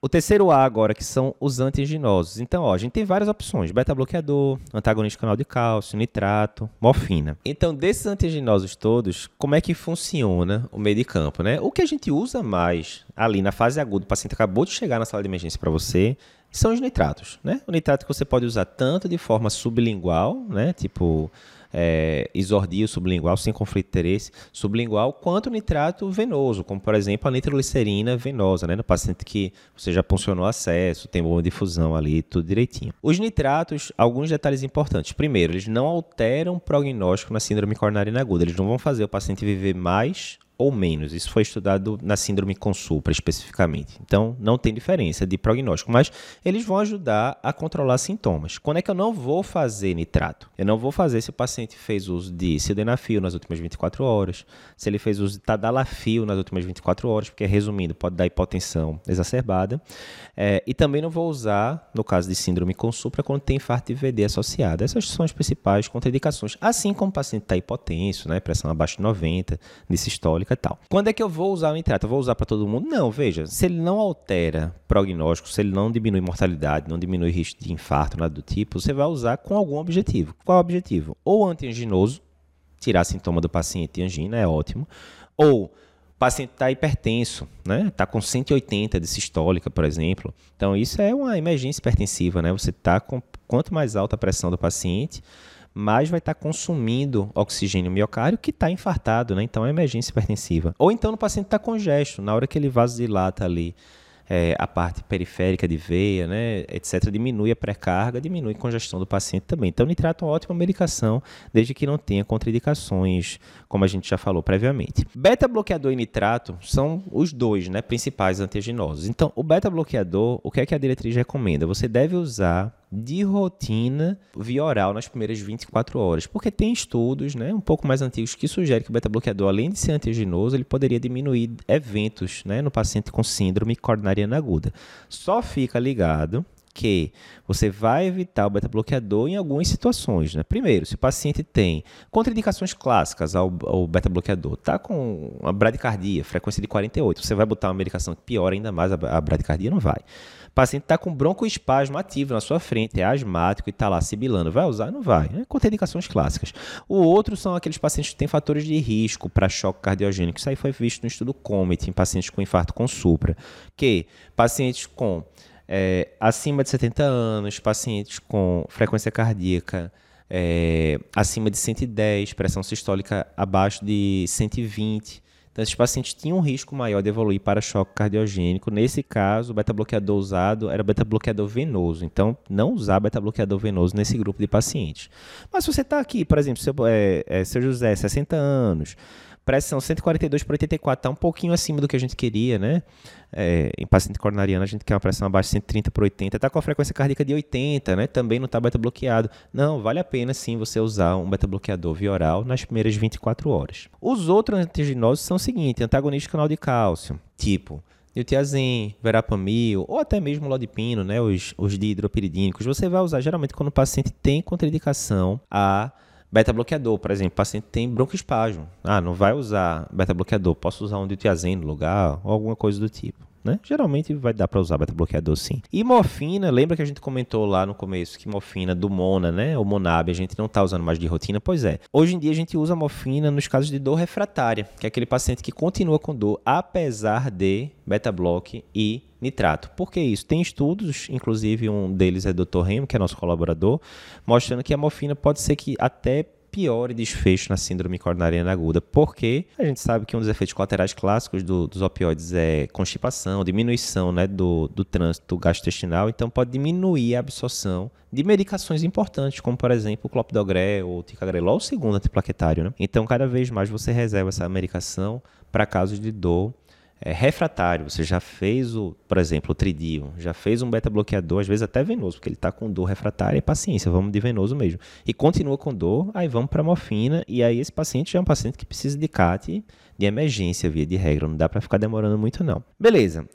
O terceiro A agora, que são os antianginosos. Então, ó, a gente tem várias opções: beta-bloqueador, antagonista canal de cálcio, nitrato, morfina. Então, desses antianginosos todos, como é que funciona o meio de campo, né? O que a gente usa mais ali na fase aguda, o paciente acabou de chegar na sala de emergência para você, são os nitratos, né? O nitrato que você pode usar tanto de forma sublingual, né? Tipo é, sublingual sem conflito de interesse sublingual, quanto nitrato venoso, como por exemplo a nitroglicerina venosa, né, no paciente que você já funcionou acesso, tem boa difusão ali, tudo direitinho. Os nitratos, alguns detalhes importantes. Primeiro, eles não alteram o prognóstico na síndrome coronariana aguda, eles não vão fazer o paciente viver mais ou menos. Isso foi estudado na síndrome consupra especificamente. Então, não tem diferença de prognóstico, mas eles vão ajudar a controlar sintomas. Quando é que eu não vou fazer nitrato? Eu não vou fazer se o paciente fez uso de sildenafil nas últimas 24 horas, se ele fez uso de tadalafil nas últimas 24 horas, porque, resumindo, pode dar hipotensão exacerbada. É, e também não vou usar, no caso de síndrome consupra, quando tem infarto de VD associado. Essas são as principais contraindicações. Assim como o paciente está hipotenso, né, pressão abaixo de 90, e tal. Quando é que eu vou usar o nitrato? Eu vou usar para todo mundo? Não, veja, se ele não altera prognóstico, se ele não diminui mortalidade, não diminui risco de infarto, nada do tipo, você vai usar com algum objetivo. Qual é o objetivo? Ou antianginoso, tirar sintoma do paciente angina, é ótimo, ou o paciente está hipertenso, né? Está com 180 de sistólica, por exemplo. Então, isso é uma emergência hipertensiva, né? Você está com quanto mais alta a pressão do paciente, mais vai estar tá consumindo oxigênio miocárdio que está infartado, né? Então é emergência hipertensiva. Ou então o paciente está congesto, na hora que ele vasodilata ali é, a parte periférica de veia, né, etc., diminui a pré-carga, diminui a congestão do paciente também. Então, nitrato é uma ótima medicação, desde que não tenha contraindicações, como a gente já falou previamente. Beta-bloqueador e nitrato são os dois né, principais antiaginosos. Então, o beta-bloqueador, o que é que a diretriz recomenda? Você deve usar de rotina via oral nas primeiras 24 horas, porque tem estudos, né, um pouco mais antigos que sugerem que o beta-bloqueador, além de ser antiaginoso, ele poderia diminuir eventos, né, no paciente com síndrome coronariana aguda. Só fica ligado que você vai evitar o beta-bloqueador em algumas situações. Né? Primeiro, se o paciente tem contraindicações clássicas ao, ao beta-bloqueador, está com uma bradicardia, frequência de 48, você vai botar uma medicação que piora ainda mais a, a bradicardia? Não vai. Paciente está com broncoespasmo ativo na sua frente, é asmático e está lá sibilando. Vai usar? Não vai. É contraindicações clássicas. O outro são aqueles pacientes que têm fatores de risco para choque cardiogênico. Isso aí foi visto no estudo COMET em pacientes com infarto com supra. Que pacientes com é, acima de 70 anos, pacientes com frequência cardíaca é, acima de 110, pressão sistólica abaixo de 120, então, esses pacientes tinham um risco maior de evoluir para choque cardiogênico. Nesse caso, o beta-bloqueador usado era beta-bloqueador venoso. Então, não usar beta-bloqueador venoso nesse grupo de pacientes. Mas se você está aqui, por exemplo, seu, é, é, seu José, 60 anos, pressão 142 por 84, está um pouquinho acima do que a gente queria, né? É, em paciente coronariano, a gente quer uma pressão abaixo de 130 por 80, está com a frequência cardíaca de 80, né? Também não está beta-bloqueado. Não, vale a pena sim você usar um beta-bloqueador via oral nas primeiras 24 horas. Os outros antiginosos são o seguinte, antagonista canal de cálcio, tipo diltiazem, verapamil ou até mesmo lodipino, né, os, os dihidropiridínicos, você vai usar geralmente quando o paciente tem contraindicação a Beta-bloqueador, por exemplo, o paciente tem broncoespasmo. Ah, não vai usar beta-bloqueador, posso usar um diltiazem no lugar ou alguma coisa do tipo. Né? Geralmente vai dar para usar beta-bloqueador sim. E morfina, lembra que a gente comentou lá no começo que morfina do Mona, né? O Monab, a gente não está usando mais de rotina? Pois é. Hoje em dia a gente usa morfina nos casos de dor refratária, que é aquele paciente que continua com dor apesar de beta-bloque e nitrato. Por que isso? Tem estudos, inclusive um deles é o Dr. Remo, que é nosso colaborador, mostrando que a morfina pode ser que até piore desfecho na síndrome coronariana aguda, porque a gente sabe que um dos efeitos colaterais clássicos do, dos opioides é constipação, diminuição né, do, do trânsito gastrointestinal, então pode diminuir a absorção de medicações importantes, como por exemplo o clopidogrel ou o ticagrelol, o segundo antiplaquetário. Né? Então, cada vez mais você reserva essa medicação para casos de dor é, refratário, você já fez o, por exemplo, o tridio, já fez um beta-bloqueador, às vezes até venoso, porque ele está com dor refratária, e paciência, vamos de venoso mesmo. E continua com dor, aí vamos para morfina, e aí esse paciente já é um paciente que precisa de CAT de emergência, via de regra, não dá para ficar demorando muito não. Beleza,